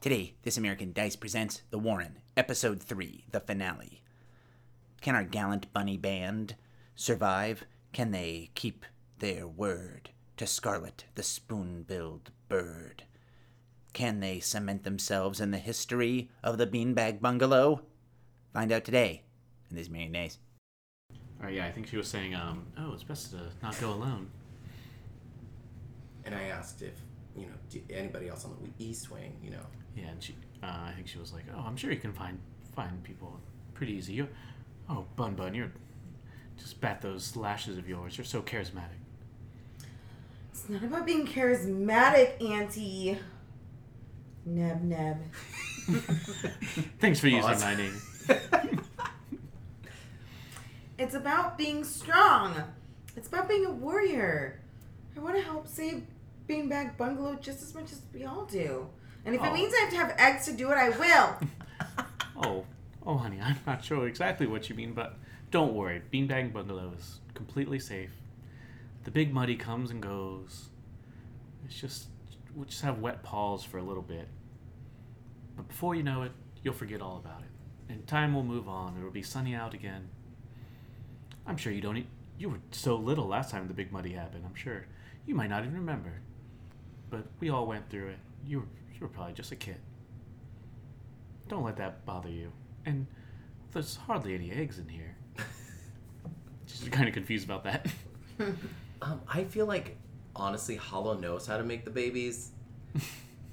Today, This American Dice presents The Warren, Episode 3, the finale. Can our gallant bunny band survive? Can they keep their word to Scarlet, the spoon billed bird? Can they cement themselves in the history of the Beanbag Bungalow? Find out today in This American Dice. All right, yeah, I think she was saying, um, oh, it's best to not go alone. And I asked if, you know, do anybody else on the east wing, you know. Yeah, and she, uh, I think she was like, oh, I'm sure you can find find people pretty easy. You, oh, Bun Bun, you're just bat those lashes of yours. You're so charismatic. It's not about being charismatic, Auntie. Neb Neb. Thanks for using my name. It's about being strong. It's about being a warrior. I want to help save Beanbag Bungalow just as much as we all do. And if Oh. it means I have to have eggs to do it, I will. Oh, oh, honey, I'm not sure exactly what you mean, but don't worry. Beanbag Bungalow is completely safe. The big muddy comes and goes. It's just we'll just have wet paws for a little bit. But before you know it, you'll forget all about it, and time will move on. It'll be sunny out again. I'm sure you don't. E- you were so little last time the big muddy happened. I'm sure you might not even remember. But we all went through it. You were you were probably just a kid. Don't let that bother you. And there's hardly any eggs in here. She's kind of confused about that. Um, I feel like, honestly, Hollow knows how to make the babies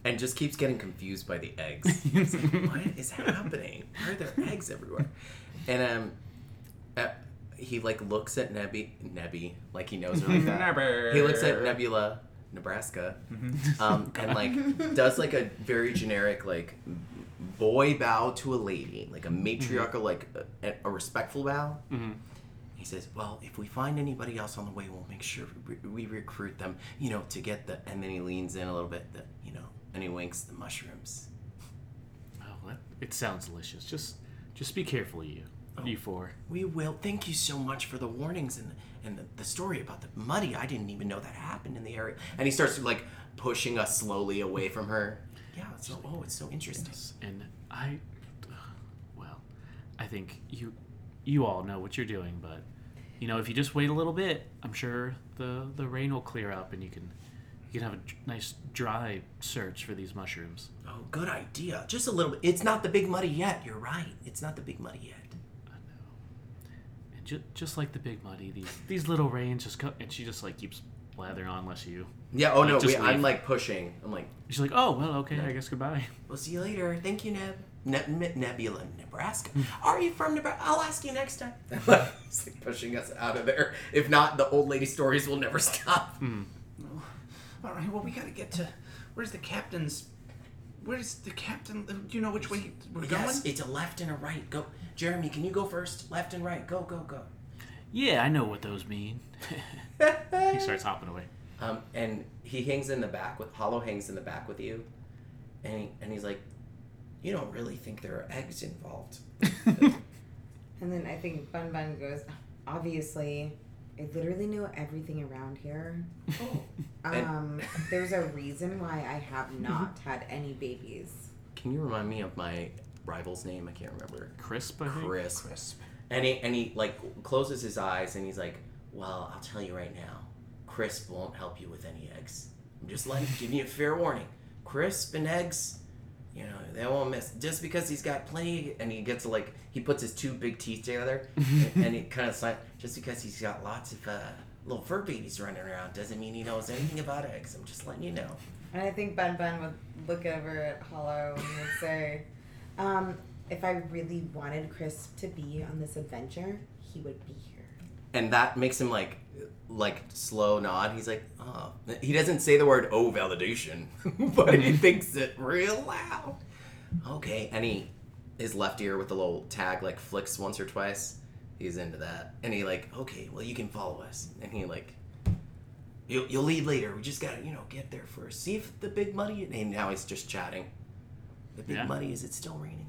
and just keeps getting confused by the eggs. He's like, what is happening? Why are there eggs everywhere? And um, uh, he like looks at Nebby, Nebby, like he knows her like that. he looks at Nebula, Nebraska, um, and like does like a very generic like boy bow to a lady, like a matriarchal, like a, a respectful bow. hmm He says, "Well, if we find anybody else on the way, we'll make sure we, we recruit them, you know, to get the." And then he leans in a little bit, the, you know, and he winks the mushrooms. Oh, that, it sounds delicious. Just just be careful, you. You four. We will. Thank you so much for the warnings and and the, the story about the muddy. I didn't even know that happened in the area. And he starts like pushing us slowly away from her. Yeah. So, oh, it's so interesting. And I, well, I think you you all know what you're doing, but you know if you just wait a little bit, I'm sure the the rain will clear up and you can you can have a nice dry search for these mushrooms. Oh, good idea. Just a little bit. It's not the big muddy yet. You're right. It's not the big muddy yet. I know. And ju- just like the big muddy, these these little rains just come, and she just like keeps blathering on unless you. Yeah. Oh Like, no. just We, I'm like pushing. I'm like, She's like, oh well, okay, I guess goodbye. We'll see you later. Thank you, Neb. Ne- Ne- Nebula, Nebraska. Hmm. Are you from Nebraska? I'll ask you next time. It's like pushing us out of there. If not, the old lady stories will never stop. Hmm. All right, well, we gotta get to. Where's the captain's. Where's the captain? Do you know which way we're Yes, going? it's a left and a right. Go, Jeremy. Can you go first? Left and right. Go, go, go. Yeah, I know what those mean. he starts hopping away. Um, and he hangs in the back with Hollow hangs in the back with you, and he, and he's like, you don't really think there are eggs involved. And then I think Bun Bun goes, obviously, I literally know everything around here. Oh. Um, there's a reason why I have not had any babies. Can you remind me of my rival's name? I can't remember. Crisp, I think. Chris. Crisp. And he and he like closes his eyes and he's like, "Well, I'll tell you right now, Crisp won't help you with any eggs. I'm just like giving you a fair warning. Crisp and eggs, you know, they won't miss. Just because he's got plenty, and he gets to like he puts his two big teeth together, and, and he kind of like just because he's got lots of uh, little fur babies running around doesn't mean he knows anything about eggs. I'm just letting you know. And I think Bun Bun would look over at Hollow and would say, um, if I really wanted Chris to be on this adventure, he would be here. and that makes him like like slow nod. He's like oh. He doesn't say the word oh validation but he thinks it real loud. Okay and he his left ear with the little tag like flicks once or twice. He's into that. And he like okay well you can follow us. And he like you'll, you'll lead later. We just gotta you know get there first. See if the big money. and now he's just chatting. The big Yeah. muddy is it still raining.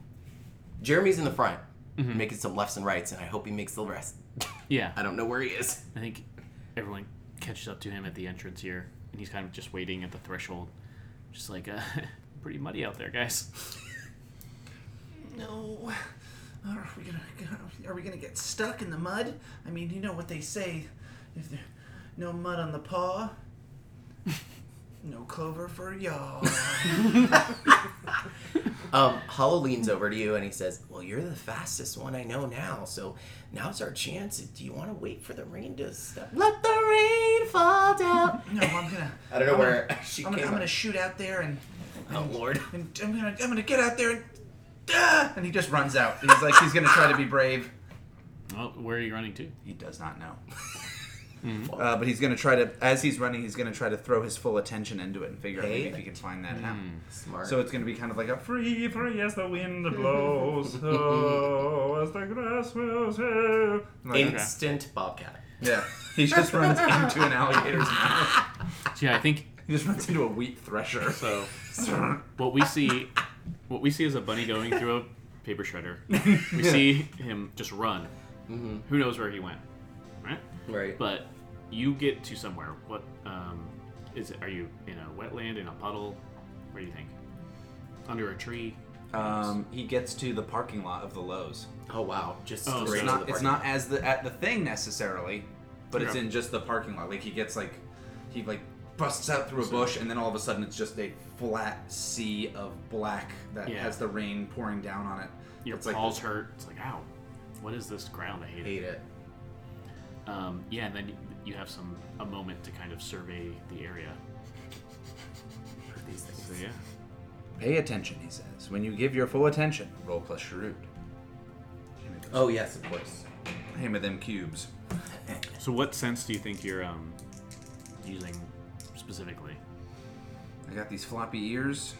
Jeremy's in the front Mhm. making some lefts and rights and i hope he makes the rest. Yeah, I don't know where he is. I think everyone catches up to him at the entrance here, and he's kind of just waiting at the threshold, just like, uh, pretty muddy out there, guys. No. Are we gonna are we gonna get stuck in the mud? I mean, you know what they say: if there's no mud on the paw, no clover for y'all. Um, Hollow leans over to you and he says, "Well, you're the fastest one I know now, so now's our chance. Do you want to wait for the rain to stop? Let the rain fall down." no, I'm gonna. I don't know I'm where Gonna, she I'm, gonna, came I'm gonna shoot out there and. Oh Lord! and I'm gonna I'm gonna get out there and. Ah! And he just runs out. He's like he's gonna try to be brave. Well, where are you running to? He does not know. Mm-hmm. Uh, but he's gonna try to, as he's running, he's gonna try to throw his full attention into it and figure out Hey. maybe if he can find that out. Smart. So it's gonna be kind of like a free, free as the wind blows, oh, as the grass moves. oh." Like, instant bobcat. yeah, he just runs into an alligator's mouth. So yeah, I think He just runs into a wheat thresher. so. What we see, what we see is a bunny going through a paper shredder. We see him just run. Mm-hmm. Who knows where he went, right? Right. But you get to somewhere. What um, is it? Are you in a wetland, in a puddle? What do you think? Under a tree? Um, he gets to the parking lot of the Lowe's. oh wow! Just Oh, straight It's so to not. the It's parking not lot. as the at the thing necessarily, but it's Yeah. in just the parking lot. Like he gets like, he like busts out through a bush, and then all of a sudden it's just a flat sea of black that Yeah. has the rain pouring down on it. Your It's like paws this- hurt. It's like, ow. What is this ground? I hate, Hate it. It. Um, yeah, and then you have some a moment to kind of survey the area. These things. So yeah. Pay attention, he says. When you give your full attention, roll plus shrewd. Oh yes, of course. Hammer them cubes. So what sense do you think you're um, using specifically? I got these floppy ears.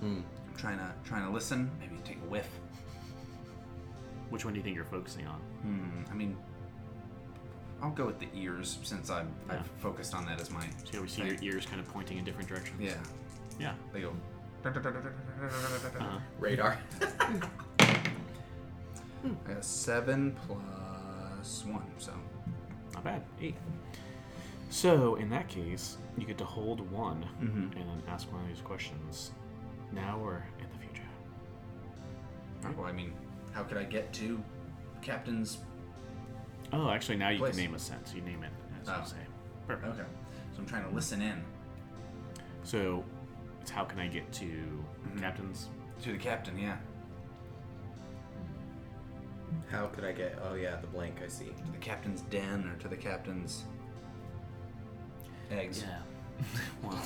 Hmm. I'm trying to trying to listen. Maybe take a whiff. Which one do you think you're focusing on? Hmm. I mean, I'll go with the ears since I'm Yeah. I've focused on that as my. So we see thing. your ears kind of pointing in different directions. Yeah. Yeah. They go. Uh-huh. Radar. I got seven plus one, so Not bad. Eight. So in that case, you get to hold one Mhm. and then ask one of these questions, now or in the future. well, I mean, how could I get to Captain's? Oh, actually, now you Place. can name a sense. You name it as Oh. you say. Perfect. Okay, so I'm trying to listen in So it's how can I get to Mm-hmm. captains? to the captain. Yeah, How could I get? Oh yeah, the blank. I see. to the captain's den or to the captain's eggs. Yeah. Well,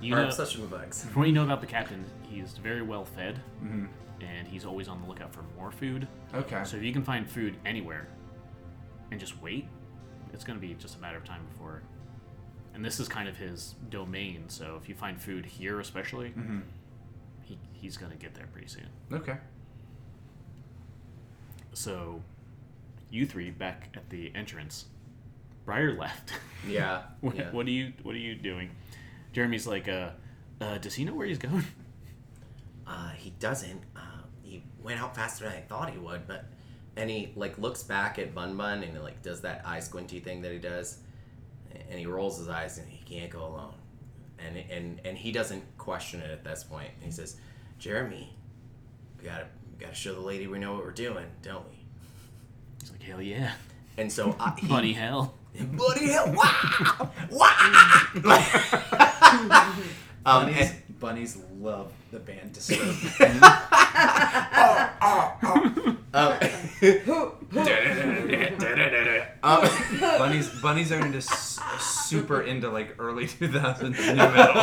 you Our know, obsession with eggs. from what you know about the captain, he's very well fed, hmm and he's always on the lookout for more food. Okay. So if you can find food anywhere and just wait, it's going to be just a matter of time before. And this is kind of his domain, so if you find food here, especially, hmm he, he's going to get there pretty soon. Okay. So, you three back at the entrance. Briar left. Yeah. what, yeah. what are you What are you doing? Jeremy's like, uh, uh, does he know where he's going? Uh, he doesn't. Uh, he went out faster than I thought he would, but and he like looks back at Bun Bun and like does that eye squinty thing that he does, and he rolls his eyes and he can't go alone, and and and he doesn't question it at this point. And he says, "Jeremy, we gotta we gotta show the lady we know what we're doing, don't we?" He's like, hell yeah, And so I, he, bunny hell. Bloody hell, wow, wow. um, Bunnies, and- bunnies love the band Disturbed. um, um, bunnies, bunnies are into s- super into like early 2000s nu metal.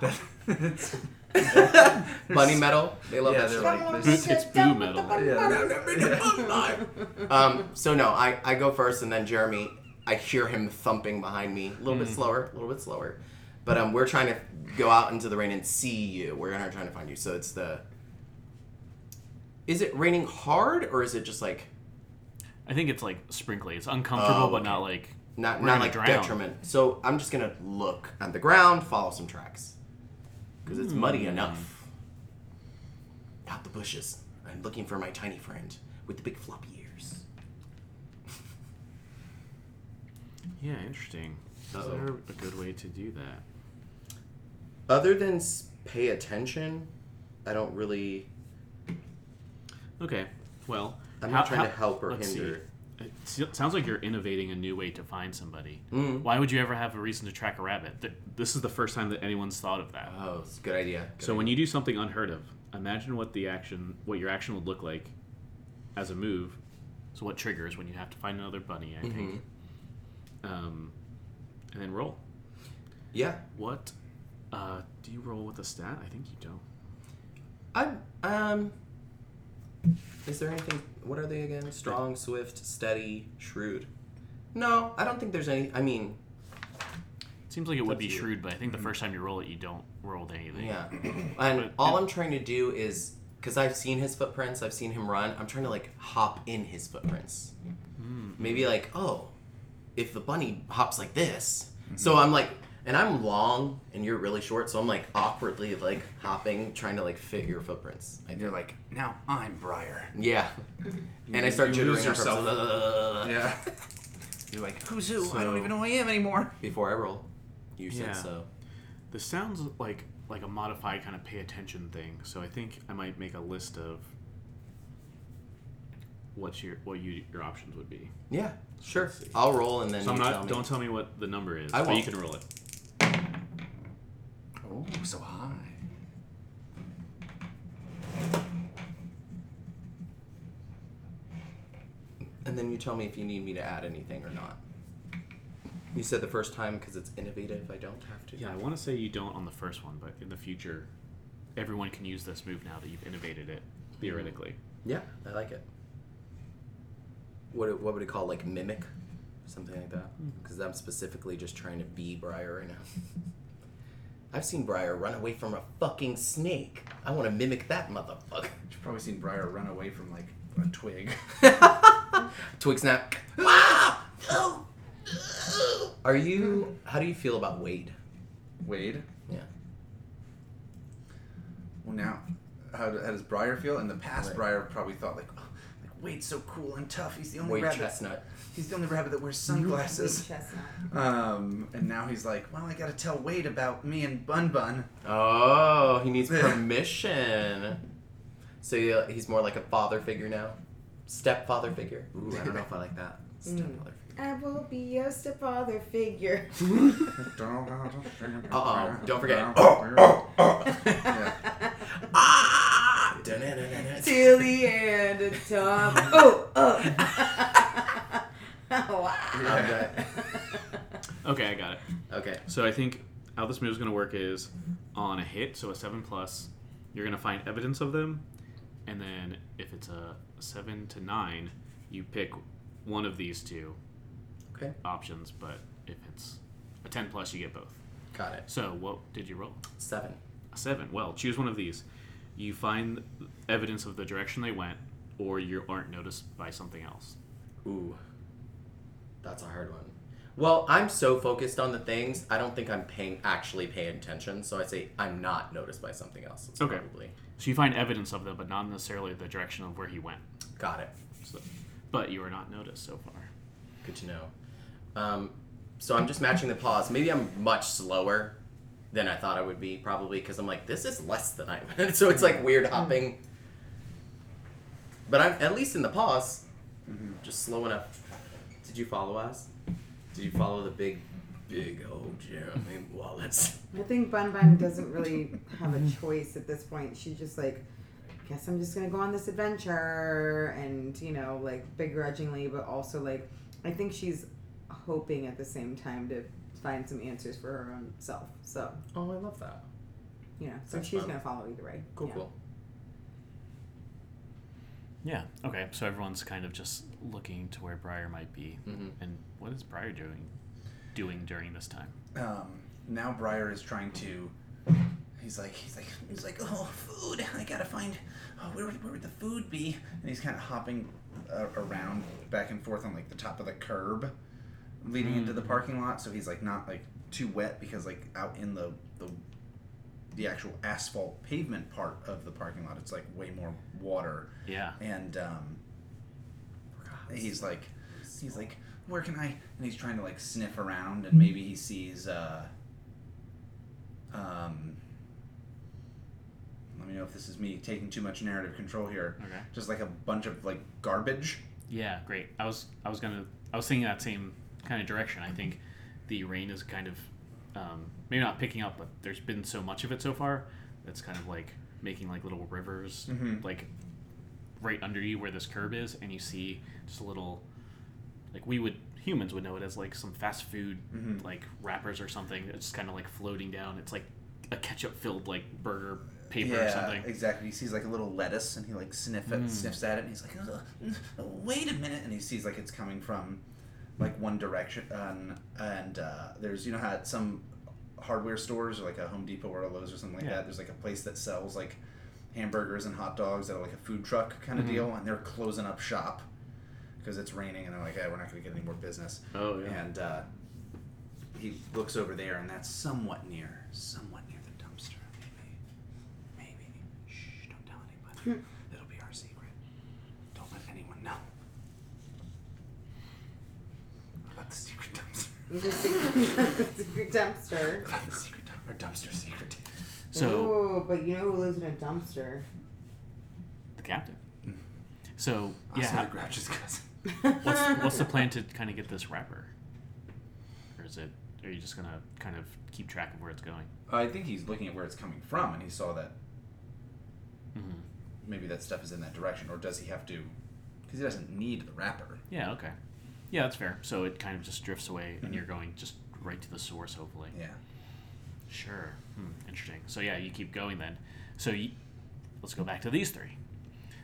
That's- bunny metal. They love yeah, that they're like Boo- this. it's boo metal. Yeah. um, so no, I, I go first, and then Jeremy. I hear him thumping behind me, a little bit slower, a little bit slower. But um, we're trying to go out into the rain and see you. We're not trying to find you. So it's the. Is it raining hard, or is it just like I think it's like sprinkly. It's uncomfortable, Oh, but not like not not like drown. detriment? So I'm just gonna look at the ground, follow some tracks, because it's muddy Hmm. enough. Out the bushes. I'm looking for my tiny friend with the big floppy ears. yeah, interesting. Is Uh-oh. there a good way to do that? Other than s- pay attention, I don't really. Okay. Well, I'm not trying to help or let's hinder. It sounds like you're innovating a new way to find somebody. Mm. Why would you ever have a reason to track a rabbit? This is the first time that anyone's thought of that. Oh, it's a good idea. Good So when you do something unheard of, imagine what the action, what your action would look like as a move. So what triggers when you have to find another bunny? I. Mm-hmm. Um, and then roll. Yeah. What? Uh, do you roll with a stat? I think you don't. I'm. Um. Is there anything? What are they again? Strong, swift, steady, shrewd. No, I don't think there's any. I mean, It seems like it would be you. shrewd, but I think the mm-hmm. first time you roll it, you don't roll anything. yeah. And But- all I'm trying to do is because I've seen his footprints, I've seen him run. I'm trying to like hop in his footprints. Hmm. Maybe like, oh, if the bunny hops like this, mm-hmm. so I'm like, and I'm long and you're really short, so I'm like awkwardly like hopping, trying to like fit your footprints. And you're like, now I'm Briar. Yeah. And I start you lose jittering up yourself. Yeah. You're like, who's who? I don't even know who I am anymore. before I roll. You said Yeah. so. This sounds like like a modified kind of pay attention thing. So I think I might make a list of what your what you your options would be. Yeah, sure. I'll roll and then So I'm you not. tell me. Don't tell me what the number is. I but you can roll it. Oh, so high. And then you tell me if you need me to add anything or not. You said the first time because it's innovative. I don't have to. Yeah, I want to say you don't on the first one, but in the future, everyone can use this move now that you've innovated it theoretically. Mm-hmm. Yeah, I like it. What what would it call like mimic, something like that? Hmm. Because I'm specifically just trying to be Briar right now. I've seen Briar run away from a fucking snake. I want to mimic that motherfucker. You've probably seen Briar run away from like a twig. Twig snap. Are you? How do you feel about Wade? Wade. Yeah. Well, now, how, do- how does Briar feel? In the past, Right. Briar probably thought like, oh, Like, Wade's so cool and tough. He's the only Wade rabbit. Chestnut. He's the only rabbit that wears Big sunglasses. chestnut. um, and now he's like, Well, I gotta tell Wade about me and Bun Bun. Oh, he needs permission. So he- he's more like a father figure now, stepfather figure. Ooh, I don't know if I like that. Stepfather figure. I will be your stepfather figure. uh Uh-oh, don't forget. yeah. Ah! Da-na-na-na-na. Till the end of time. Oh, oh. wow. Okay. Okay, I got it. Okay. So I think how this move is going to work is on a hit, so a seven plus, you're going to find evidence of them, and then if it's a seven to nine, you pick one of these two Okay. options. But if it's a ten plus, you get both. Got it. So what did you roll? Seven. A seven. Well, choose one of these. You find evidence of the direction they went, or you aren't noticed by something else. Ooh. That's a hard one. Well, I'm so focused on the things, I don't think I'm paying actually paying attention. So I say I'm not noticed by something else. It's Okay. Probably. So you find evidence of them, but not necessarily the direction of where he went. Got it. So, but you are not noticed so far. Good to know. Um, so I'm just matching the paws. Maybe I'm much slower than I thought I would be, probably because I'm like, this is less than I. so it's like weird hopping. But I'm at least in the paws, just slow enough. Did you follow us? Did you follow the big, big old Jeremy Wallace? I think Bun Bun doesn't really have a choice at this point. She's just like, guess I'm just gonna go on this adventure, and you know, like begrudgingly, but also like, I think she's hoping at the same time to find some answers for her own self. So Oh, I love that. you know, so That's she's fun. gonna follow either way. Cool, Yeah. cool. Yeah. Okay. So everyone's kind of just looking to where Briar might be, Mhm. and what is Briar doing? Doing during this time? Um, now Briar is trying to. He's like, he's like, he's like, oh, food! I gotta find. Oh, where would, where would the food be? And he's kind of hopping uh, around back and forth on like the top of the curb, leading into the parking lot. So he's like not like too wet because like out in the the the actual asphalt pavement part of the parking lot, it's like way more water. Yeah. And um, he's like, he's like, where can I? And he's trying to like sniff around, and maybe he sees, uh, um, let me know if this is me taking too much narrative control here. Okay. Just like a bunch of like garbage. Yeah, great. I was I was gonna I was thinking that same kind of direction. I think the rain is kind of um, maybe not picking up, but there's been so much of it so far that's kind of like making like little rivers Mhm. like right under you where this curb is, and you see just a little like we would humans would know it as like some fast food Mhm. like wrappers or something. It's kind of like floating down. It's like a ketchup filled like burger paper yeah, or something. exactly. He sees like a little lettuce, and he like sniff it, Mm. sniffs at it, and he's like, "Ugh, ugh, "Wait a minute!" And he sees like it's coming from like one direction, and, and uh, there's you know how at some hardware stores or like a Home Depot or a Lowe's or something like Yeah. that. There's like a place that sells like hamburgers and hot dogs that are like a food truck kind of Mhm. deal, and they're closing up shop because it's raining, and they're like, "Hey, we're not going to get any more business." Oh yeah. And uh, he looks over there, and that's somewhat near, somewhat near the dumpster. Maybe, maybe. Shh! Don't tell anybody. It'll be our secret. Don't let anyone know. About the secret dumpster. The secret, secret dumpster. About the secret dumpster. Our dumpster secret. So Ooh, but you know who lives in a dumpster? the captain. So Also yeah, the Grouch's cousin. what's what's the plan to kind of get this wrapper? Or is it? Are you just gonna kind of keep track of where it's going? I think he's looking at where it's coming from, and he saw that Mm-hmm. maybe that stuff is in that direction, or does he have to? Because he doesn't need the wrapper. Yeah. Okay. Yeah, that's fair. So it kind of just drifts away, and mm-hmm. you're going just right to the source, hopefully. Yeah. Sure. Hmm, interesting. So yeah, you keep going then. So you, let's go back to these three.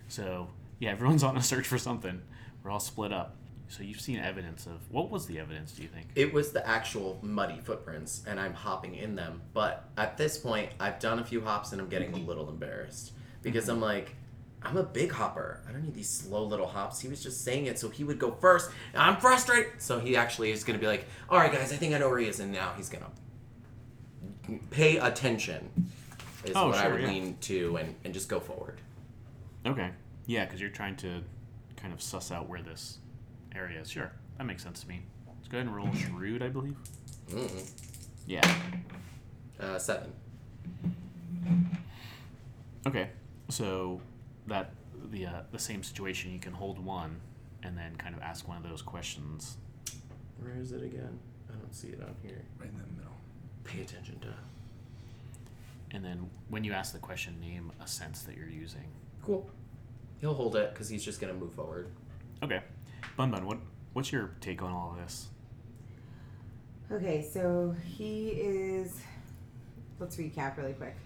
So yeah, everyone's on a search for something. We're all split up. So you've seen evidence of what was the evidence? Do you think? It was the actual muddy footprints, and I'm hopping in them. But at this point, I've done a few hops, and I'm getting a mm-hmm. little embarrassed mm-hmm. because I'm like, I'm a big hopper. I don't need these slow little hops. He was just saying it so he would go first. And I'm frustrated. So he actually is going to be like, all right, guys, I think I know where he is. And now he's going to pay attention, is Oh, what I would yeah. lean to, and, and just go forward. Okay. Yeah, because you're trying to kind of suss out where this area is. Sure, that makes sense to me. Let's go ahead and roll shrewd, I believe. Mm-mm. Yeah. Uh, seven. Okay. So that the uh, the same situation, you can hold one, and then kind of ask one of those questions. Where is it again? I don't see it on here. Right in the middle. Pay attention to. And then when you ask the question, name a sense that you're using. Cool. He'll hold it because he's just going to move forward. Okay. Bun Bun, what what's your take on all of this? Okay, so he is. Let's recap really quick.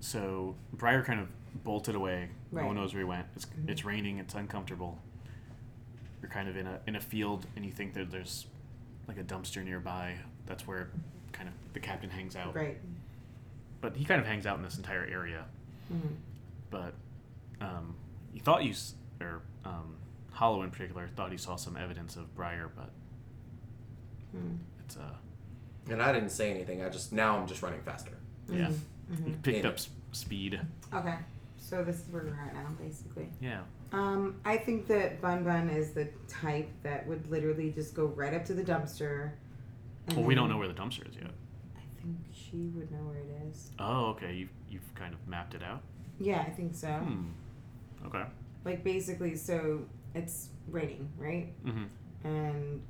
So Briar kind of bolted away. No one knows where he went. It's it's raining. It's uncomfortable. You're kind of in a in a field, and you think that there's like a dumpster nearby. That's where kind of the captain hangs out. Right. But he kind of hangs out in this entire area. hmm But um, you thought you s- or um, Hollow in particular thought he saw some evidence of Briar, but hmm it's uh And I didn't say anything. I just now I'm just running faster. yeah. hmm He picked Yeah. up speed. Okay, so this is where we're at now, basically. Yeah. Um, I think that Bun Bun is the type that would literally just go right up to the dumpster. Well, we don't know where the dumpster is yet. I think she would know where it is. Oh, okay. You've you've kind of mapped it out. Yeah, I think so. Hmm. Okay. Like basically, so it's raining, right? Mm-hmm. and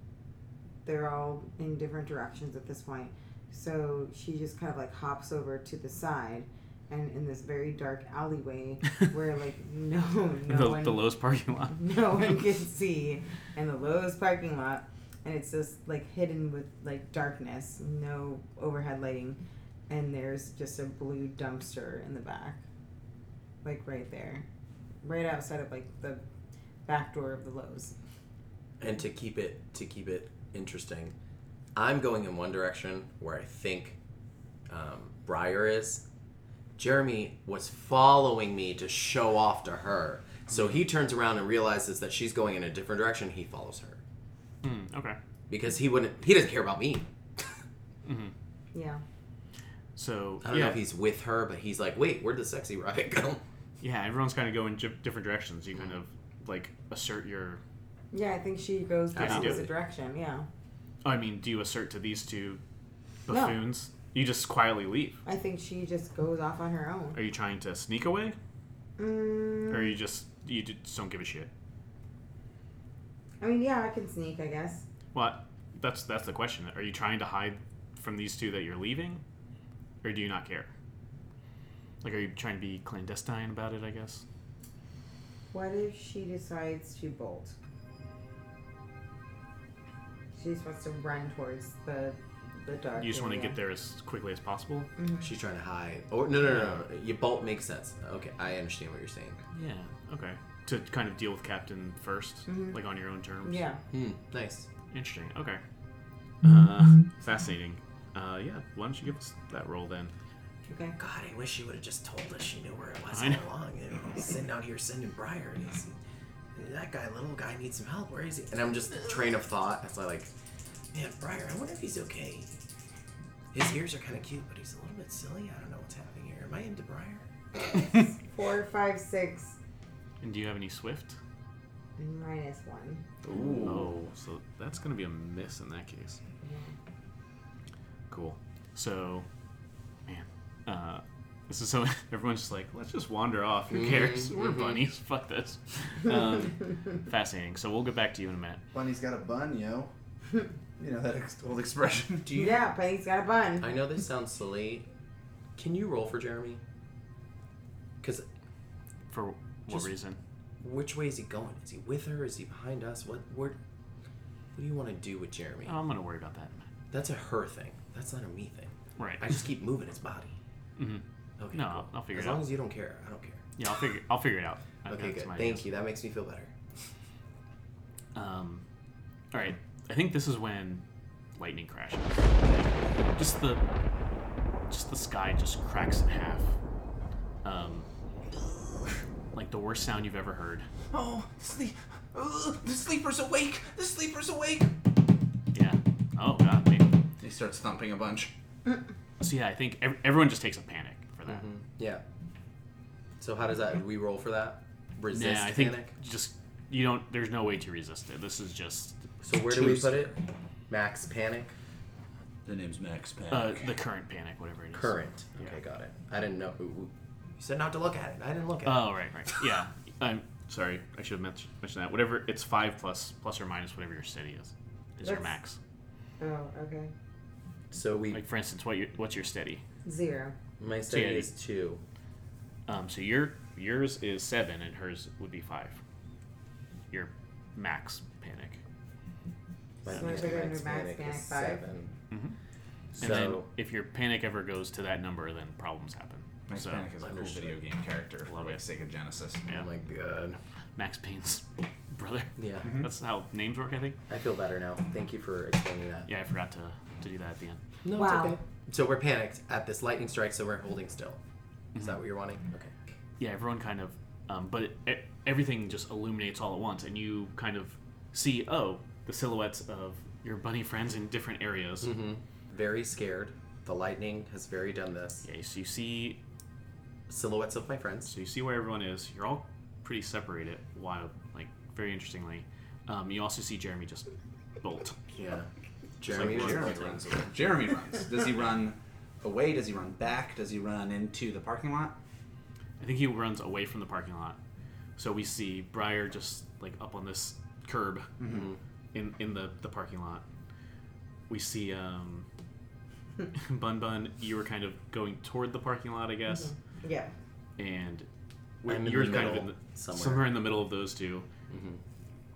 they're all in different directions at this point. So she just kind of like hops over to the side, and in this very dark alleyway where like no no the, one the Lowe's parking lot. no one can see, and the Lowe's parking lot, and it's just like hidden with like darkness, no overhead lighting, and there's just a blue dumpster in the back, like right there, right outside of like the back door of the Lowe's. And to keep it to keep it interesting, I'm going in one direction where I think um, Briar is. Jeremy was following me to show off to her. So he turns around and realizes that she's going in a different direction. He follows her Hmm. Okay. because he wouldn't. He doesn't care about me. Mm-hmm. Yeah. So I don't yeah, know if he's with her, but he's like, "Wait, where'd the sexy rabbit go?" yeah. Everyone's kind of going di- different directions. You kind of like assert your. Yeah, I think she goes the Yeah. opposite direction. Yeah. Oh, I mean, do you assert to these two No. buffoons? You just quietly leave. I think she just goes off on her own. Are you trying to sneak away, Mm, or you just you just don't give a shit? I mean, yeah, I can sneak, I guess. What? That's that's the question. Are you trying to hide from these two that you're leaving, or do you not care? Like, are you trying to be clandestine about it? I guess. What if she decides to bolt? She's wants to run towards the the dark. You just want to get there as quickly as possible. She's trying to hide. Or no, no, no, no. You bolt makes sense. Okay, I understand what you're saying. Yeah. Okay. To kind of deal with Captain 1st like on your own terms. Yeah. Hmm. Nice. Interesting. Okay. Uh, fascinating. Uh, yeah. Why don't you give us that roll then? Okay. God, I wish she would have just told us she knew where it was I all know. along. You know, sitting out here sending Briar. And he's, that guy, little guy, needs some help. Where is he? And I'm just train of thought. That's why, like, man, Briar. I wonder if he's okay. His ears are kind of cute, but he's a little bit silly. I don't know what's happening here. Am I into Briar? Four, five, six, And do you have any Swift? minus one. Ooh. Oh, so that's gonna be a miss in that case. Cool. So, man, uh, this is so everyone's just like, let's just wander off. Who cares? We're bunnies. Fuck this. Um, fascinating. So we'll get back to you in a minute. Bunny's got a bun, yo. You know that ex- old expression. Do you? Yeah, but he's got a bun. I know this sounds silly. Can you roll for Jeremy? Because For what Just- reason? which way is he going? Is he with her? Is he behind us? What? Where? What do you want to do with Jeremy? Oh, I'm gonna worry about that in a minute. That's a her thing. That's not a me thing. Right. I just keep moving his body. hmm Okay. No, cool. I'll figure as it long out. as long as you don't care, I don't care. Yeah, I'll figure. I'll figure it out. I Okay, think good. my Thank guess. you. That makes me feel better. Um, all right. I think this is when lightning crashes. Just the, just the sky just cracks in half. Um, like the worst sound you've ever heard. Oh, sleep. Ugh, the sleeper's awake. The sleeper's awake. Yeah. Oh god. Wait. He starts thumping a bunch. So yeah, I think ev- everyone just takes a panic for that. Mhm. Yeah. So how does that? Do we roll for that? Resist Yeah, I think panic. just you don't. There's no way to resist it. This is just So where do we put it? Max panic. The name's Max Panic. uh, the current panic, whatever it is. Current. Yeah. Okay, got it. I didn't know. ooh, ooh. You said not to look at it. I didn't look at it. Oh right, right. Yeah. I'm sorry. I should have mentioned mentioned that. Whatever. It's five plus plus or minus whatever your steady is. Is your That's- max. Oh, okay. So we. Like for instance, what your what's your steady? Zero. my steady yeah, is two. Um, so your yours is seven, and hers would be five. Your max panic. My So I max put it panic is five? seven. Mm-hmm. So And then if your panic ever goes to that number, then problems happen. Max so Panic is a cool understood. video game character. Love like it. Sega Genesis. yeah, oh my god. Max Payne's brother. Yeah. That's how names work, I think. I feel better now. Thank you for explaining that. Yeah, I forgot to, to do that at the end. No, Wow. it's okay. So we're panicked at this lightning strike, so we're holding still. Is that what you're wanting? Okay. yeah, everyone kind of, um, but it, e everything just illuminates all at once, and you kind of see, oh, the silhouettes of your bunny friends in different areas. Mm-hmm. Very scared. The lightning has very done this. Yeah, so you see, Silhouettes of my friends. so you see where everyone is. You're all pretty separated. Wild, like very interestingly. Um, you also see Jeremy just bolt. Yeah. Jeremy was Jeremy bolting. runs away. Jeremy runs. Does he run away? Does he run back? Does he run into the parking lot? I think he runs away from the parking lot. So we see Briar just like up on this curb in in the the parking lot. We see um, Bun Bun. You were kind of going toward the parking lot, I guess, Yeah. and I'm you're the kind of in the, somewhere. somewhere in the middle of those 2 Mhm.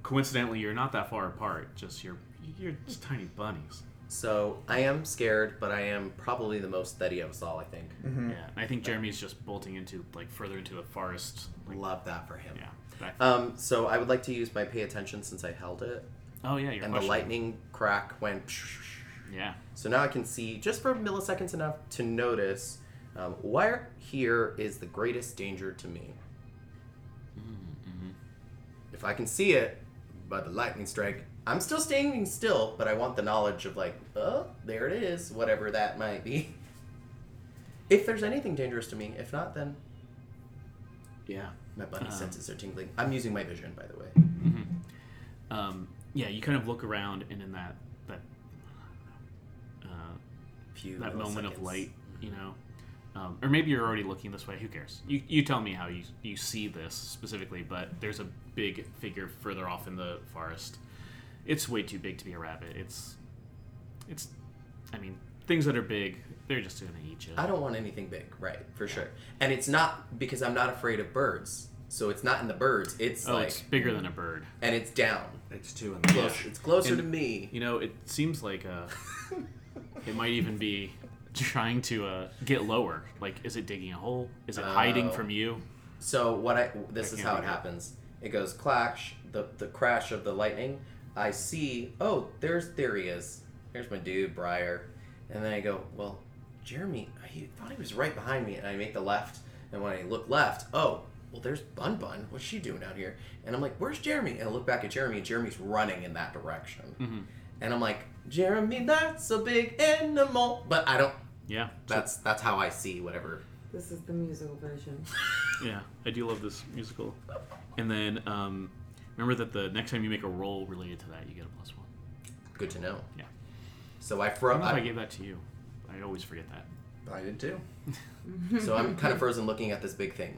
Coincidentally, you're not that far apart. Just you're you're just tiny bunnies. So I am scared, but I am probably the most steady of us all. I think. Yeah, and I think Jeremy's just bolting into like further into the forest. Like, Love that for him. yeah. Um, so I would like to use my pay attention since I held it, oh yeah, you're and the lightning crack went. Yeah. So now I can see just for milliseconds enough to notice um, where here is the greatest danger to me. Mm-hmm. If I can see it by the lightning strike, I'm still standing still, but I want the knowledge of like, oh, there it is, whatever that might be. If there's anything dangerous to me, if not, then Yeah. my bunny Um, senses are tingling. I'm using my vision, by the way. um, yeah, you kind of look around, and in that that uh, Few that moment of milliseconds. light, you know. Um, or maybe you're already looking this way. Who cares? You, you tell me how you, you see this specifically, but there's a big figure further off in the forest. It's way too big to be a rabbit. It's, it's, I mean, things that are big, they're just gonna eat you. I don't want anything big, right? For sure. And it's not because I'm not afraid of birds. So it's not in the birds. It's oh, like, it's bigger than a bird. and it's down. It's two in the Close. bush. It's closer And- to me. You know, it seems like uh, it might even be trying to uh, get lower. Like, is it digging a hole? Is it hiding Oh. from you? So what I this That is can't how it happens. It goes clash, the the crash of the lightning. I see. Oh, there's there he is. There's my dude, Briar. And then I go, well, Jeremy. I thought he was right behind me, and I make the left. And when I look left, oh, well, there's Bun Bun. What's she doing out here? And I'm like, where's Jeremy? And I look back at Jeremy, and Jeremy's running in that direction. Mm-hmm. And I'm like, Jeremy, that's a big animal. But I don't. Yeah. So- That's that's how I see whatever. This is the musical version. Yeah, I do love this musical. And then um, remember that the next time you make a roll related to that, you get a plus one. Good to know. Yeah. So I I fro. don't know if I I, gave that to you. I always forget that. I did too. so I'm kind of frozen looking at this big thing.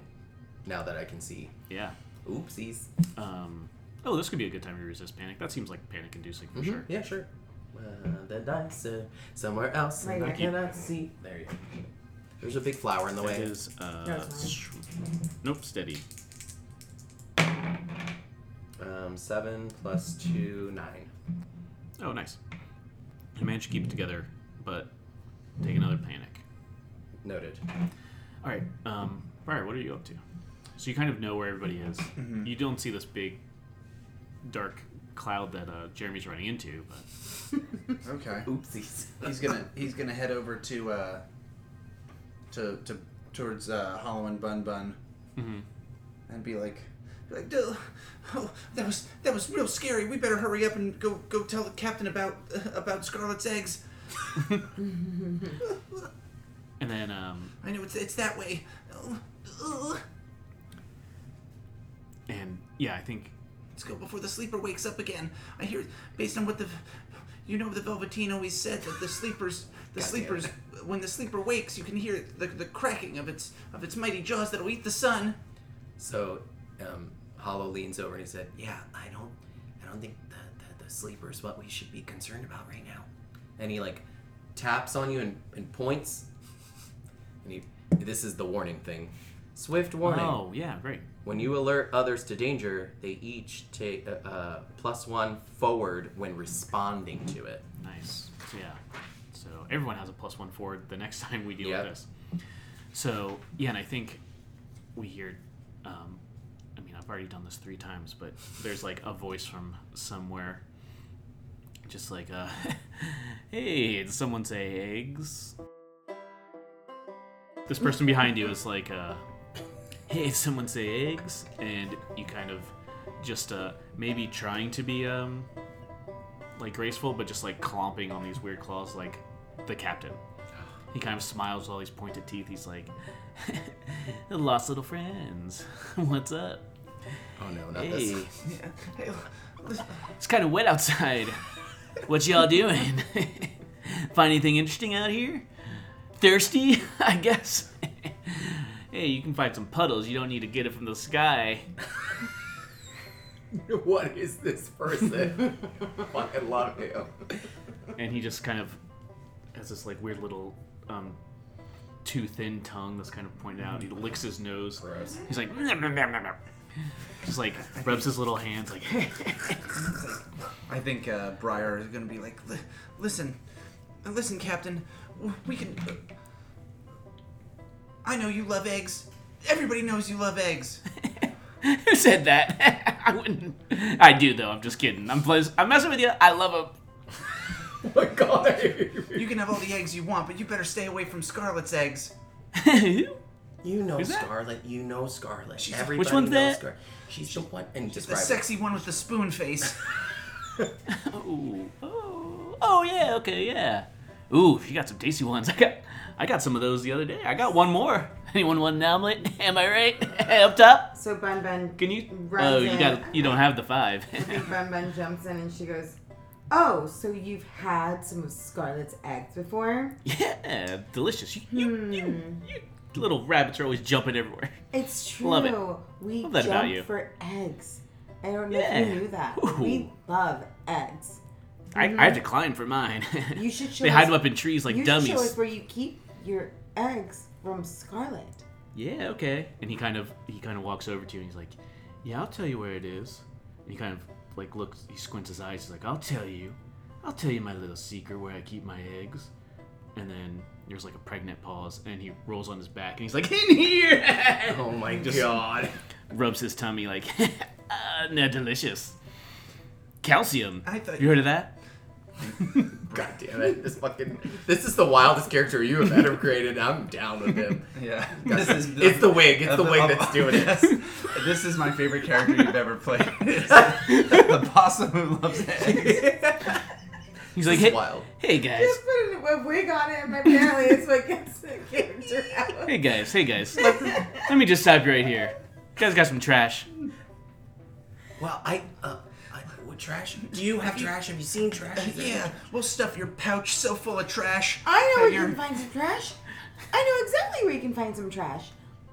Now that I can see. Yeah. Oopsies. Um, oh, this could be a good time to resist panic. That seems like panic inducing for Mhm. sure. Yeah, sure. Uh, the dice are somewhere else, and I here. cannot see. There you go. There's a big flower in the It way. is. Uh, That's nope, steady. Um, seven plus two, nine. Oh, nice. You managed to keep it together, but take another panic. Noted. All right, um, Briar, what are you up to? So you kind of know where everybody is. You don't see this big, dark cloud that uh, Jeremy's running into, but Okay. Oopsies. He's gonna he's gonna head over to uh to to towards uh Hollow and Bun Bun Mhm. and be like be like "Duh, oh that was that was real scary. We better hurry up and go go tell the captain about uh, about Scarlet's eggs. and then um, I know it's it's that way. Oh, ugh. And yeah, I think Let's go before the sleeper wakes up again. I hear, based on what the, you know, the Velveteen always said that the sleepers, the God sleepers, when the sleeper wakes, you can hear the, the cracking of its of its mighty jaws that'll eat the sun. So, um, Hollow leans over and he said, "Yeah, I don't, I don't think the, the the sleeper is what we should be concerned about right now." And he like taps on you and, and points. And he, this is the warning thing. Swift warning. oh yeah, great. When you alert others to danger, they each take uh, uh, plus one forward when responding to it. Nice. So, yeah. So everyone has a plus one forward the next time we deal Yep. with this. So yeah, and I think we hear. Um, I mean, I've already done this three times, but there's like a voice from somewhere, just like, uh, "Hey, did someone say eggs?" This person behind you is like, uh, "Hey, did someone say eggs?" And you kind of just uh, maybe trying to be um, like graceful, but just like clomping on these weird claws, like the captain. He kind of smiles with all these pointed teeth. He's like, "Lost little friends, what's up? Oh no, not Hey, this. Hey, it's kind of wet outside. What y'all doing? Find anything interesting out here? Thirsty, I guess. Hey, you can find some puddles. You don't need to get it from the sky. what is this person? Fucking love him. and he just kind of has this like weird little um, too thin tongue that's kind of pointed out. He licks his nose. Gross. He's like, "Nom, nom, nom, nom, nom." just like rubs his little hands like. I think uh, Briar is gonna be like, "Li- listen, listen, Captain, w- we can. I know you love eggs. Everybody knows you love eggs. Who said that? I wouldn't. I do though. I'm just kidding. I'm pl- I'm messing with you. I love Oh my god. You can have all the eggs you want, but you better stay away from Scarlet's eggs. them. You know Who's that? Scarlet. You know Scarlet. She's- Everybody Which one's knows that? Scarlet. She's the one. And The describe it. sexy one with the spoon face. oh, oh, oh yeah. Okay, yeah. Ooh, you got some tasty ones. I got, I got some of those the other day. I got one more. Anyone want an omelet? Am I right? Up top. So Bun Bun, Can you? Runs Oh, you in. got. You don't have the five. I think Bun Bun jumps in and she goes, Oh, so you've had some of Scarlet's eggs before? Yeah, delicious. You, you, you, Hmm. you little rabbits are always jumping everywhere. It's true. Love it. We Love that jump about you. for eggs. I don't know Yeah. if you knew that. but We love eggs. I, I declined for mine. Mm-hmm. You should show they hide us- them up in trees like you dummies. should show us where you keep your eggs from Scarlet. Yeah, okay. And he kind of he kind of walks over to you and he's like, "Yeah, I'll tell you where it is." And he kind of like looks, he squints his eyes. He's like, "I'll tell you, I'll tell you my little secret where I keep my eggs." And then there's like a pregnant pause, and he rolls on his back and he's like, "In here!" Oh my Just- god. Rubs his tummy like, uh, "They're delicious." Calcium. I thought you heard of that? God damn it. This fucking this is the wildest character you have ever created. I'm down with him. Yeah. this is It's the wig. It's the wig that's doing it. Yes. This is my favorite character you've ever played. It's the possum who loves eggs. He's like, "Hey, wild. hey guys, Just put a wig on him. Apparently, it's what gets the character out. hey guys, hey guys. Let, let me just stop you right here. You guys got some trash." Well, I uh I, what trash? Do you have trash? Have you seen trash? Is Yeah, we'll stuff your pouch so full of trash. I know where you you're- can find some trash. I know exactly where you can find some trash.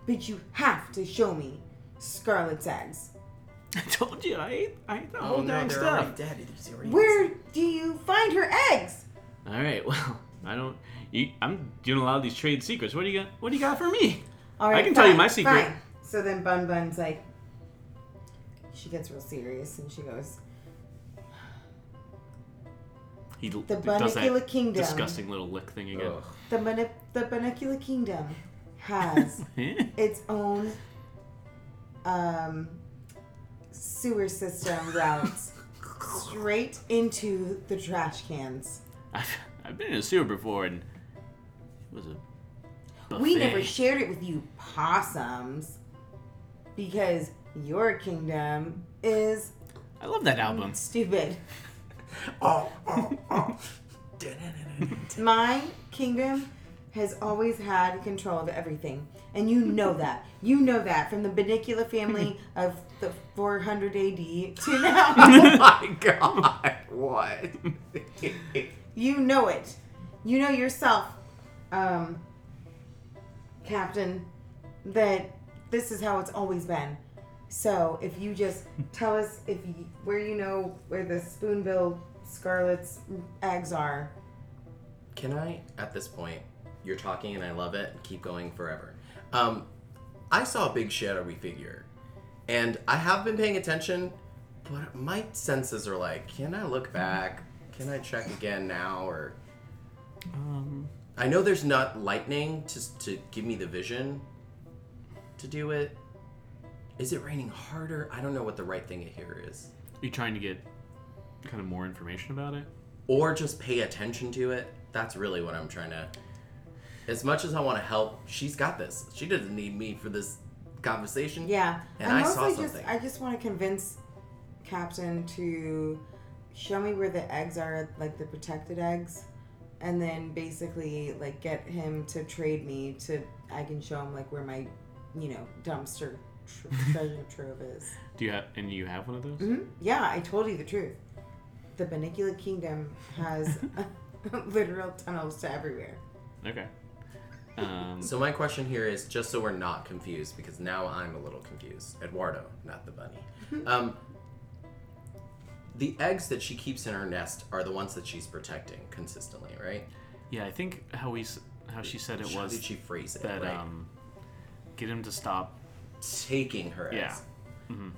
But you have to show me Scarlet's eggs. I told you, I ate, I ate the Oh whole no, dang they're stuff. already dead. He's already Where do you find her eggs? All right, well, I don't. You, I'm doing a lot of these trade secrets. What do you got? What do you got for me? All I can tell you my secret. Fine. So then Bun Bun's like, she gets real serious and she goes, He l- The does that Bunnicula Kingdom. disgusting little lick thing again. Ugh. the Bun- the Bunnicula Kingdom has its own um, sewer system routes straight into the trash cans. I've, I've been in a sewer before, and it was a. We never shared it with you possums because your kingdom is I love that album. stupid. Oh, oh, oh. My kingdom has always had control of everything. And you know that. You know that from the Benicula family of the 400 AD to now. oh my god. What? you know it. You know yourself, um, Captain, that this is how it's always been. So if you just tell us if you, where you know where the Spoonbill Scarlet's eggs are, Can I, at this point, you're talking and I love it, keep going forever. Um, I saw a big shadowy figure, and I have been paying attention, but my senses are like, can I look back? Can I check again now? Or Um, I know there's not lightning to to give me the vision to do it. Is it raining harder? I don't know what the right thing to here is. are you trying to get kind of more information about it? or just pay attention to it. That's really what I'm trying to. As much as I want to help, she's got this. She doesn't need me for this conversation. Yeah, And I I saw mostly just something. I just want to convince Captain to show me where the eggs are, like the protected eggs, and then basically like get him to trade me to I can show him like where my you know dumpster tr- treasure trove is. Do you have? And you have one of those? hmm Yeah, I told you the truth. The Benicula Kingdom has literal tunnels to everywhere. Okay. Um, So my question here is just so we're not confused, because now I'm a little confused. Eduardo, not the bunny. um, the eggs that she keeps in her nest are the ones that she's protecting consistently, right? yeah, I think how we how she said it How was did she phrase it? that right? um, get him to stop. Taking her Yeah. eggs. Mhm.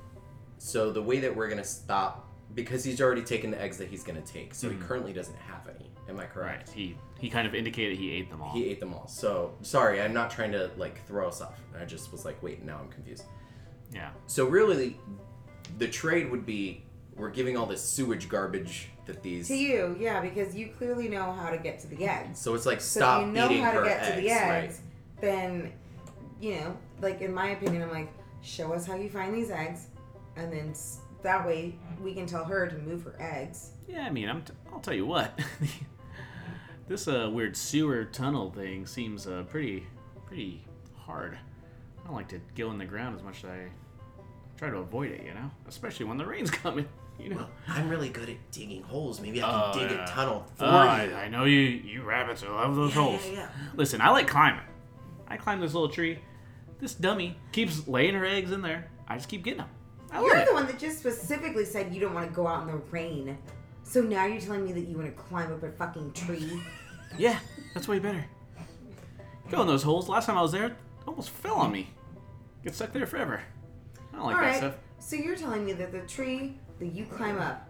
So the way that we're gonna stop, because he's already taken the eggs that he's gonna take, so Mhm. he currently doesn't have any. Am I correct? Right. He he kind of indicated he ate them all. He ate them all. So sorry, I'm not trying to like throw us off. I just was like, wait, now I'm confused. yeah. So really, the trade would be we're giving all this sewage garbage that these. To you, yeah, because you clearly know how to get to the eggs. So it's like So stop if you know eating how to her get eggs, to the eggs, right? then you know, like in my opinion, I'm like, show us how you find these eggs, and then s- that way we can tell her to move her eggs. Yeah, I mean, I'm t- I'll tell you what. this uh, weird sewer tunnel thing seems uh, pretty pretty hard. I don't like to go in the ground as much as I try to avoid it, you know, especially when the rain's coming. you know. Well, I'm really good at digging holes. Maybe I Oh, can dig yeah. a tunnel for Oh, I, you. I know you, you rabbits love those Yeah, holes. yeah, yeah. Listen, I like climbing. I climb this little tree. This dummy keeps laying her eggs in there. I just keep getting them. I love You're it. the one that just specifically said you don't want to go out in the rain. So now you're telling me that you want to climb up a fucking tree? Yeah, that's way better. Go in those holes. Last time I was there, it almost fell on me. Get stuck there forever. I don't like All that right. stuff. So you're telling me that the tree that you climb up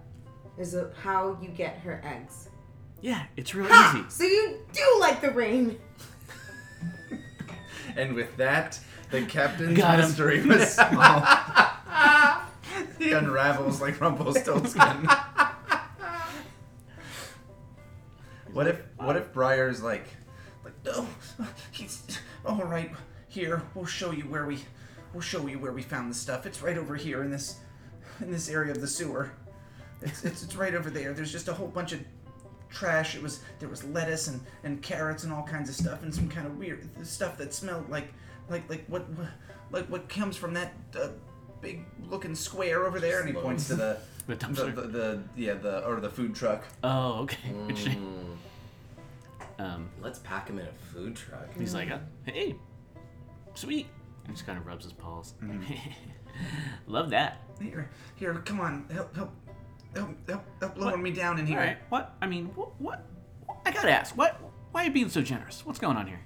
is a, how you get her eggs? Yeah, it's real Ha! easy. So you do like the rain? And with that, the captain's Got him. mystery was small. he unravels like Rumpelstiltskin. what if what if Briar's like like no he's all right here we'll show you where we we'll show you where we found the stuff it's right over here in this in this area of the sewer it's it's, it's right over there there's just a whole bunch of trash it was there was lettuce and, and carrots and all kinds of stuff and some kind of weird stuff that smelled like like like what like what comes from that uh, big looking square over there and he points to the The the, dumpster. the, the yeah the or the food truck Oh, okay. Interesting. Mm, Um, let's pack him in a food truck. he's like, uh, hey, sweet. And just kind of rubs his paws. Love that. here here come on help help help help, help lower What? me down in here right. What? I mean, what? What? I gotta ask. What? Why are you being so generous? What's going on here?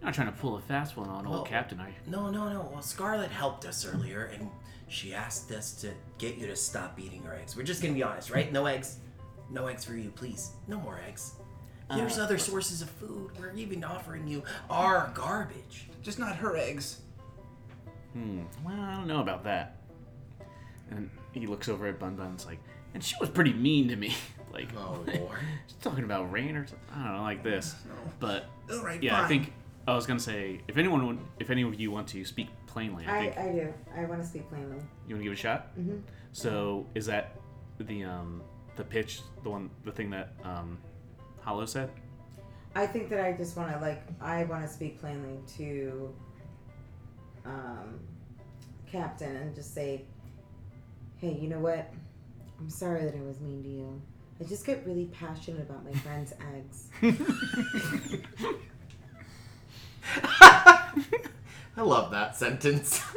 You're not trying to pull a fast one on old Captain, are you? No, no, no. Well, Scarlet helped us earlier, and she asked us to get you to stop eating her eggs. We're just gonna be honest, right? No eggs. No eggs for you, please. No more eggs. There's Uh, other sources of food. We're even offering you our garbage. just not her eggs Hmm. Well, I don't know about that. And he looks over at Bun Bun's like, and she was pretty mean to me. like, Oh, Lord. she's talking about rain or something. I don't know, like this. But all right yeah, fine. I think I was gonna say if anyone, would, if any of you want to speak plainly, I I, think I do. I want to speak plainly. you want to give it a shot. Mm-hmm. So is that the um the pitch, the one, the thing that um Hollow said? I think that I just want to like I want to speak plainly to um, Captain and just say, hey, you know what? I'm sorry that I was mean to you. I just get really passionate about my friend's eggs. I love that sentence.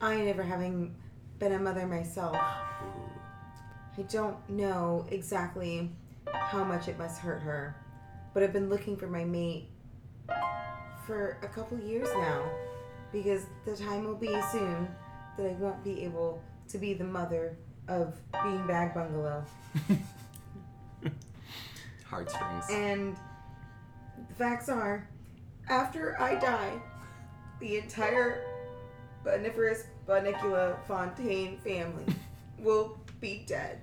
I never having been a mother myself. I don't know exactly how much it must hurt her, but I've been looking for my mate for a couple years now because the time will be soon that I won't be able to be the mother of Beanbag Bungalow. Heartstrings. And facts are, after I die, the entire Boniferous Bonicula Fontaine family will be dead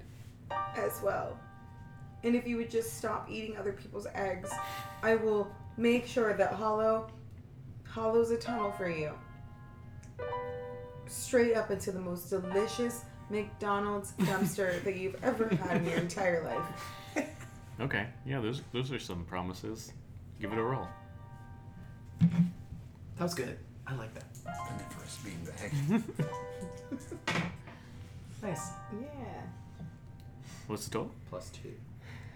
as well. And if you would just stop eating other people's eggs, I will make sure that Hollow hollows a tunnel for you. Straight up into the most delicious McDonald's dumpster that you've ever had in your entire life. Okay, yeah, those those are some promises. Give it a roll. That was good. I like that. Carnivorous beanbag. Nice. Yeah. What's the total? Plus two.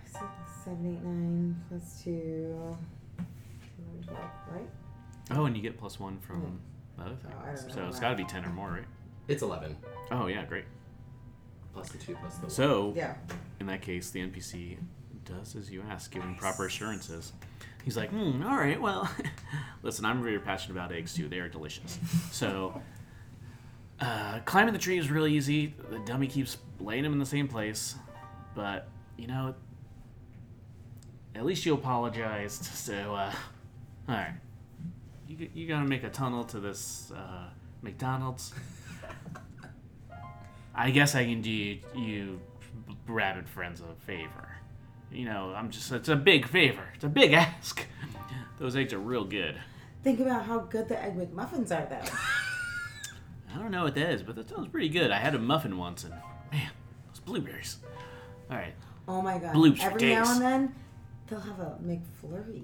Six, seven, eight, nine plus two. 11, 12, right? Oh, and you get plus one from hmm. the other thing. Oh, I don't know so it's that. got to be ten or more, right? It's 11. Oh yeah, great. Plus the two, plus the one. So Yeah. in that case, the NPC does as you ask, giving proper assurances. He's like, hmm, all right, well, listen, I'm very passionate about eggs too. They are delicious. So, uh, climbing the tree is really easy. The dummy keeps laying them in the same place, but you know, at least you apologized. So, uh, all right, you you gotta make a tunnel to this uh, McDonald's. I guess I can do you, you rabid friends a favor. You know, I'm just, it's a big favor. It's a big ask. Those eggs are real good. Think about how good the Egg McMuffins are, though. I don't know what that is, but that sounds pretty good. I had a muffin once, and man, those blueberries. All right. Oh my god. For Every now and then, they'll have a McFlurry.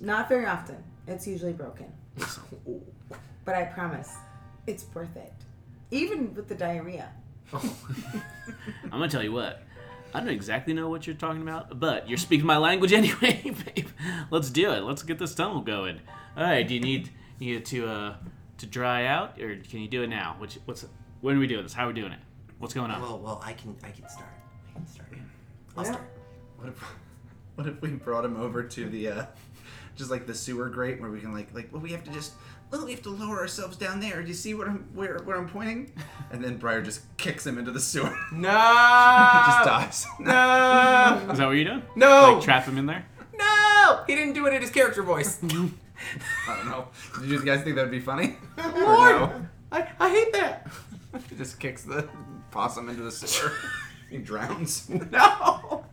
Not very often. It's usually broken. But I promise, it's worth it. Even with the diarrhea. I'm gonna tell you what. I don't exactly know what you're talking about, but you're speaking my language anyway, babe. Let's do it. Let's get this tunnel going. All right. Do you need you need it to uh to dry out, or can you do it now? Which what's when are we doing this? How are we doing it? What's going on? Well, well, I can, I can start. I can start. I'll Yeah. start. What if, what if we brought him over to the, uh, just like the sewer grate where we can like, like, well, we have to just, well, we have to lower ourselves down there. Do you see where I'm, where, where I'm pointing? And then Briar just kicks him into the sewer. No! He just dies. No! Is that what you're doing? No! Like trap him in there? No! He didn't do it in his character voice. I don't know. Did you guys think that'd be funny? Lord! no? I, I hate that. He just kicks the possum into the sewer. he drowns. No!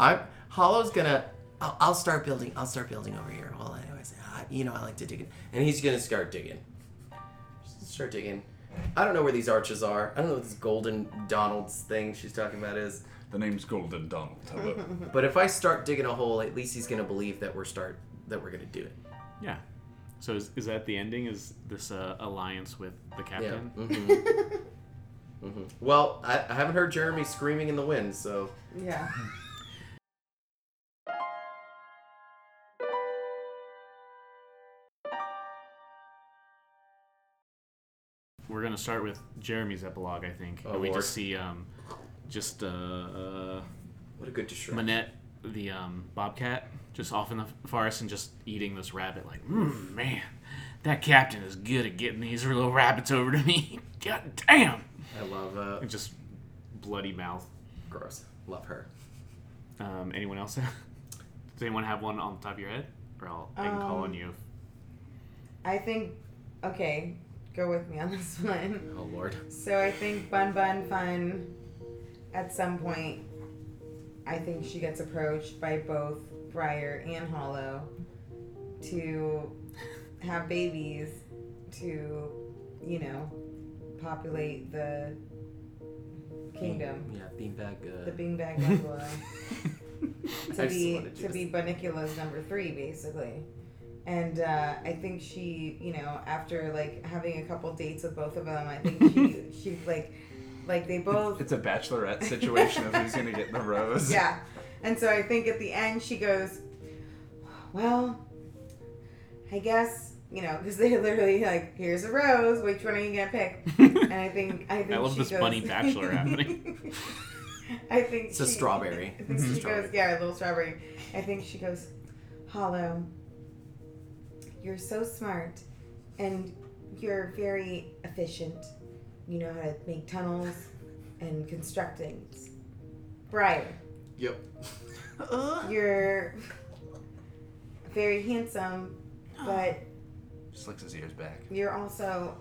I'm Hollow's gonna. I'll, I'll start building. I'll start building over here. Well, anyways, uh, you know I like to dig it, and he's gonna start digging. Start digging. I don't know where these arches are. I don't know what this golden Donald's thing she's talking about is. The name's Golden Donald. But if I start digging a hole, at least he's gonna believe that we're start that we're gonna do it. Yeah. So is, is that the ending? Is this uh, alliance with the Yeah. captain? hmm hmm Well, I, I haven't heard Jeremy screaming in the wind, so Yeah. We're gonna start with Jeremy's epilogue, I think. Oh, and we Lord. just see um, just uh, uh what a good distraction. Manette, the um, bobcat, just off in the forest and just eating this rabbit. Like, mm, man, that captain is good at getting these little rabbits over to me. God damn! I love uh, And just bloody mouth. gross. Love her. Um, anyone else? Does anyone have one on the top of your head? Or I'll, I can call on Um, you. I think, okay, go with me on this one. Oh Lord. So I think Bun Bun Fun, at some point, I think she gets approached by both Briar and Hollow to have babies to, you know, populate the kingdom, Yeah, beanbag. Uh, the beanbag bungalow. To be wanted you to to be Bunicula's number three, basically. And uh, I think she, you know, after like having a couple dates with both of them, I think she she like like they both It's a bachelorette situation of who's gonna get the rose. yeah. And so I think at the end she goes, well, I guess you know because they literally like here's a rose, which one are you gonna pick? And I think I think I love she this goes, bunny bachelor happening. I think It's a strawberry. I think It's she strawberry. goes, yeah, a little strawberry. I think she goes, Hollow, you're so smart and you're very efficient. You know how to make tunnels and construct things. Briar, Yep. you're very handsome, oh. but Just licks his ears back. you're also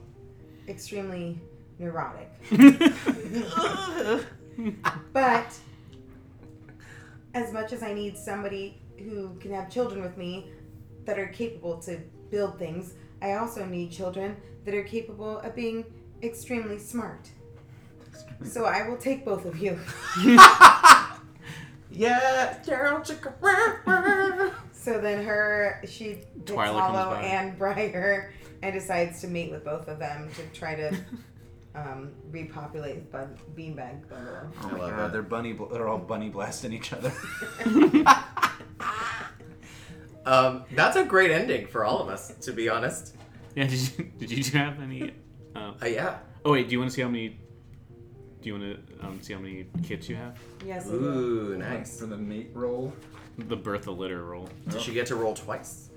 extremely neurotic. But as much as I need somebody who can have children with me that are capable to build things, I also need children that are capable of being extremely smart. So I will take both of you. Yeah, Carol Chicka. So then her, she picks Twilight comes Hollow and Briar and decides to mate with both of them to try to um, repopulate Bun- Beanbag Bungalow. Oh I my love god, it. they're bunny. Bl- they're all bunny blasting each other. Um, that's a great ending for all of us, to be honest. yeah, did you, did you have any? Um, Uh, yeah. oh, wait, do you want to see how many. Do you want to um, see how many kits you have? Yes. Ooh, nice. For the mate roll. The birth of litter roll. Did she get to roll twice?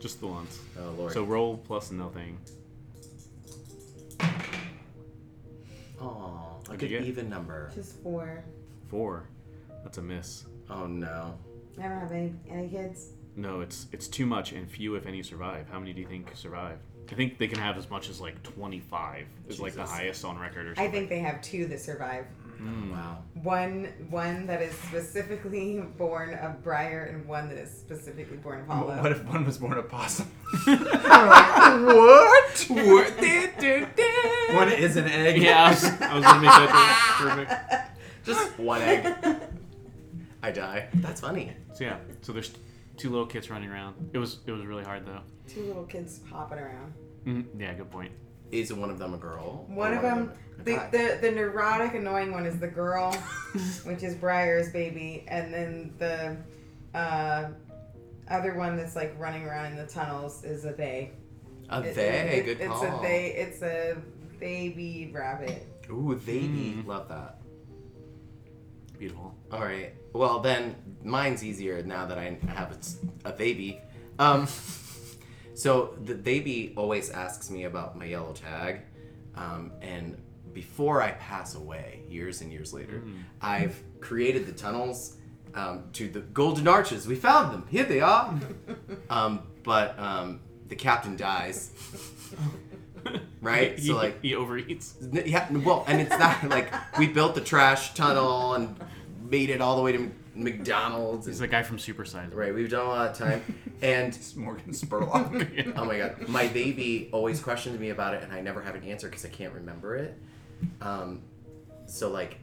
Just the once. Oh lord. So roll plus nothing. Aw, a What'd good get? even number. Just four. Four. That's a miss. Oh no. I don't have any any kids. No, it's it's too much, and few, if any, survive. How many do you think survive? I think they can have as much as like 25. Is like the Jesus. highest on record, or something. I think they have two that survive. Mm. Wow. One one that is specifically born of Briar and one that is specifically born of Hollow. What if one was born a possum? what? one is an egg. Yeah, I was, I was gonna make that perfect. Just one egg. I die. That's funny. So yeah, so there's two little kids running around. It was it was really hard though. Two little kids hopping around. Mm, yeah, good point. is one of them a girl? or One of them, a the, the the neurotic, annoying one is the girl, which is Briar's baby, and then the uh, other one that's like running around in the tunnels is a they. a It- they. it- good it's call. a they. It's a baby rabbit. Ooh, they Mm. love that. Beautiful. All right. Well, then mine's easier now that I have a baby. Um, so the baby always asks me about my yellow tag, um, and before I pass away, years and years later, I've created the tunnels um, to the golden arches. We found them. Here they are. um, but um, the captain dies. Right? He, So like he overeats. Yeah, well, and it's not like we built the trash tunnel and made it all the way to McDonald's. He's And, the guy from Super Size. Right, we've done a lot of time. And It's Morgan Spurlock. oh my god, my baby always questions me about it, and I never have an answer because I can't remember it. Um, so like,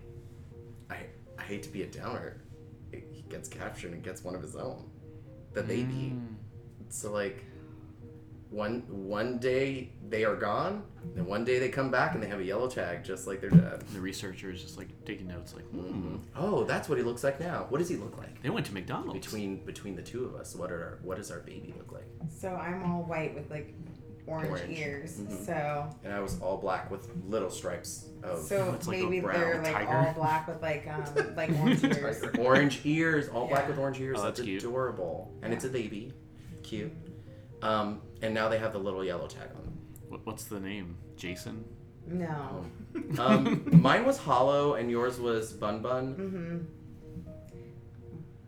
I I hate to be a downer. He gets captured and gets one of his own, the baby. Mm. So like, one one day they are gone, and one day they come back and they have a yellow tag just like their dad. The researcher is just like taking notes, like, hmm. Mhm. Oh, that's what he looks like now. What does he look like? They went to McDonald's. Between between the two of us, what are our, what does our baby look like? So I'm all white with like orange, Orange. ears. Mhm. So And I was all black with little stripes of so It's like a maybe brown they're like tiger. all black with like um like orange ears. orange ears, all black Yeah. with orange ears. Oh, that's that's cute. adorable, and it's a baby, cute. Um, and now they have the little yellow tag on them. What's the name? Jason. No. Um, mine was hollow, and yours was bun bun. Mm-hmm.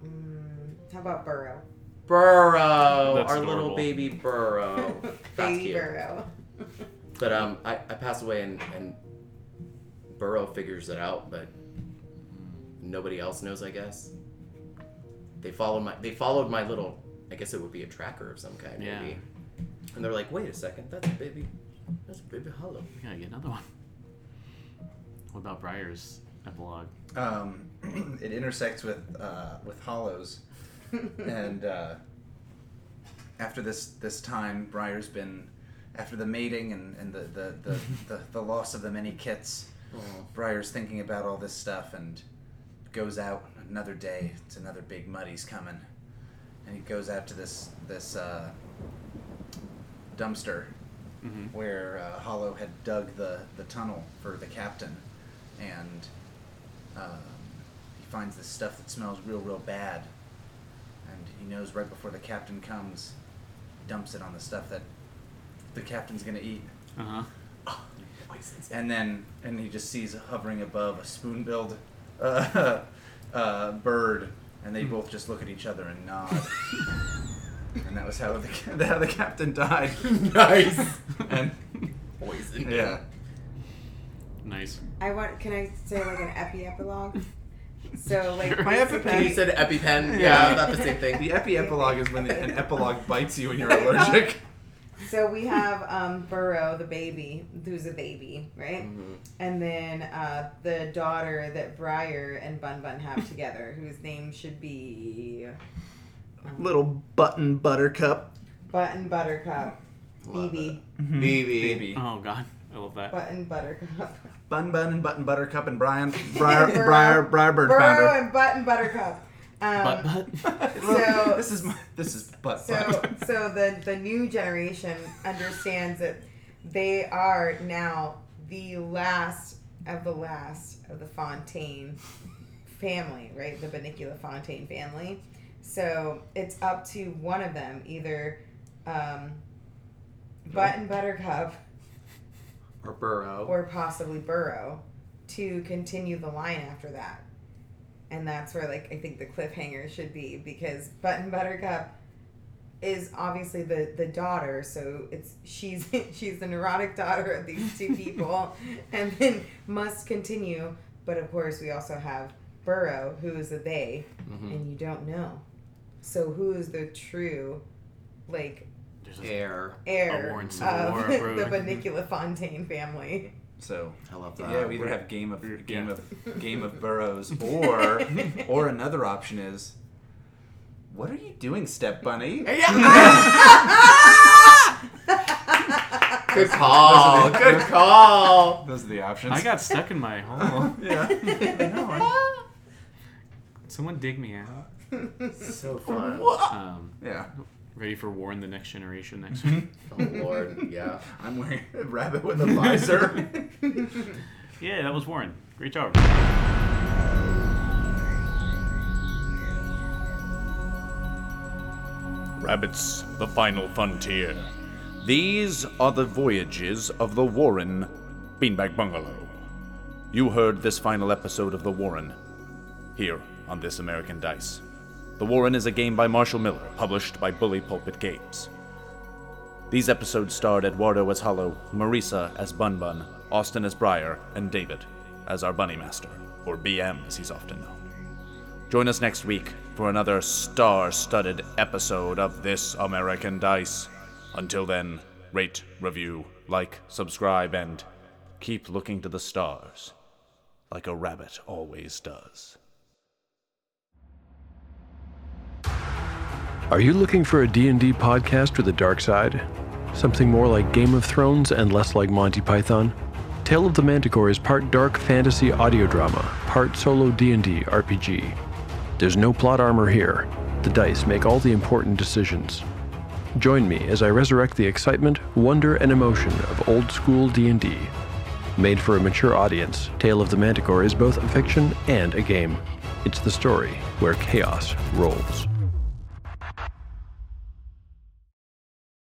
Mm, how about Burrow? Burrow, That's our adorable. little baby Burrow. That's Baby cute. Burrow. But um, I, I pass away and, and Burrow figures it out, but nobody else knows. I guess they followed my they followed my little. I guess it would be a tracker of some kind, Yeah. maybe. And they're like, wait a second, that's a baby, that's a baby hollow. We gotta get another one. What about Briar's epilogue? um, it intersects with uh, with Hollows, and uh, after this this time, Briar's been after the mating and, and the, the, the, the, the loss of the many kits. Briar's thinking about all this stuff and goes out another day. It's another big muddy's coming, and he goes out to this this uh, dumpster Mm-hmm. where uh, Hollow had dug the, the tunnel for the captain, and um, he finds this stuff that smells real, real bad, and he knows right before the captain comes, dumps it on the stuff that the captain's gonna eat, Uh huh. Poisons. and then and he just sees hovering above a spoon-billed uh, uh, bird, and they hmm. both just look at each other and nod. And that was how the how the captain died. nice. And Poison. yeah, Nice. I want. Can I say like an epi epilogue? So like Sure. My basically- EpiPen. You said EpiPen. Yeah. Yeah, not the same thing. The epi epilogue is when the, an epilogue bites you and you're allergic. So we have um, Burrow, the baby, who's a baby, right? Mhm. And then uh, the daughter that Briar and Bun Bun have together, whose name should be Little button buttercup. Button Buttercup. Love BB. Baby. Baby. Oh God, I love that. Button Buttercup. Bun Bun and Button Buttercup and Brian Briar Burrow- Briar Briar Bird Burrow Pounder. and Button Buttercup. Um, But but. So- this is my, this is butt So, butt. so the the new generation understands that they are now the last of the last of the Fontaine family, right? The Benicula Fontaine family. So it's up to one of them, either um, Button Buttercup Or Burrow. or possibly Burrow, to continue the line after that. And that's where, like, I think the cliffhanger should be because Button Buttercup is obviously the the daughter, so it's she's she's the neurotic daughter of these two people, and then must continue. But of course, we also have Burrow, who is a they, Mhm. and you don't know. So who is the true, like, There's a, Air. A heir of the brewing. Benicula Fontaine family? So I love that. yeah, we either have game of game of game of burrows or or another option is what are you doing, Step Bunny? Good call. Good call. Those are the options. I got stuck in my hole. yeah. no, I- Someone dig me out. So fun. Um, yeah. ready for Warren the Next Generation next week. Oh lord. Yeah. I'm wearing a rabbit with a visor. Yeah, that was Warren. Great job. Rabbits, the final frontier. These are the voyages of the Warren Beanbag Bungalow. You heard this final episode of The Warren here on This American Dice. The Warren is a game by Marshall Miller, published by Bully Pulpit Games. These episodes starred Eduardo as Hollow, Marisa as Bun Bun, Austin as Briar, and David as our Bunny Master, or BM as he's often known. Join us next week for another star studded episode of This American Dice. Until then, rate, review, like, subscribe, and keep looking to the stars like a rabbit always does. Are you looking for a D&D podcast with a dark side? Something more like Game of Thrones and less like Monty Python? Tale of the Manticore is part dark fantasy audio drama, part solo D&D RPG. There's no plot armor here. The dice make all the important decisions. Join me as I resurrect the excitement, wonder, and emotion of old school D&D. Made for a mature audience, Tale of the Manticore is both a fiction and a game. It's the story where chaos rolls.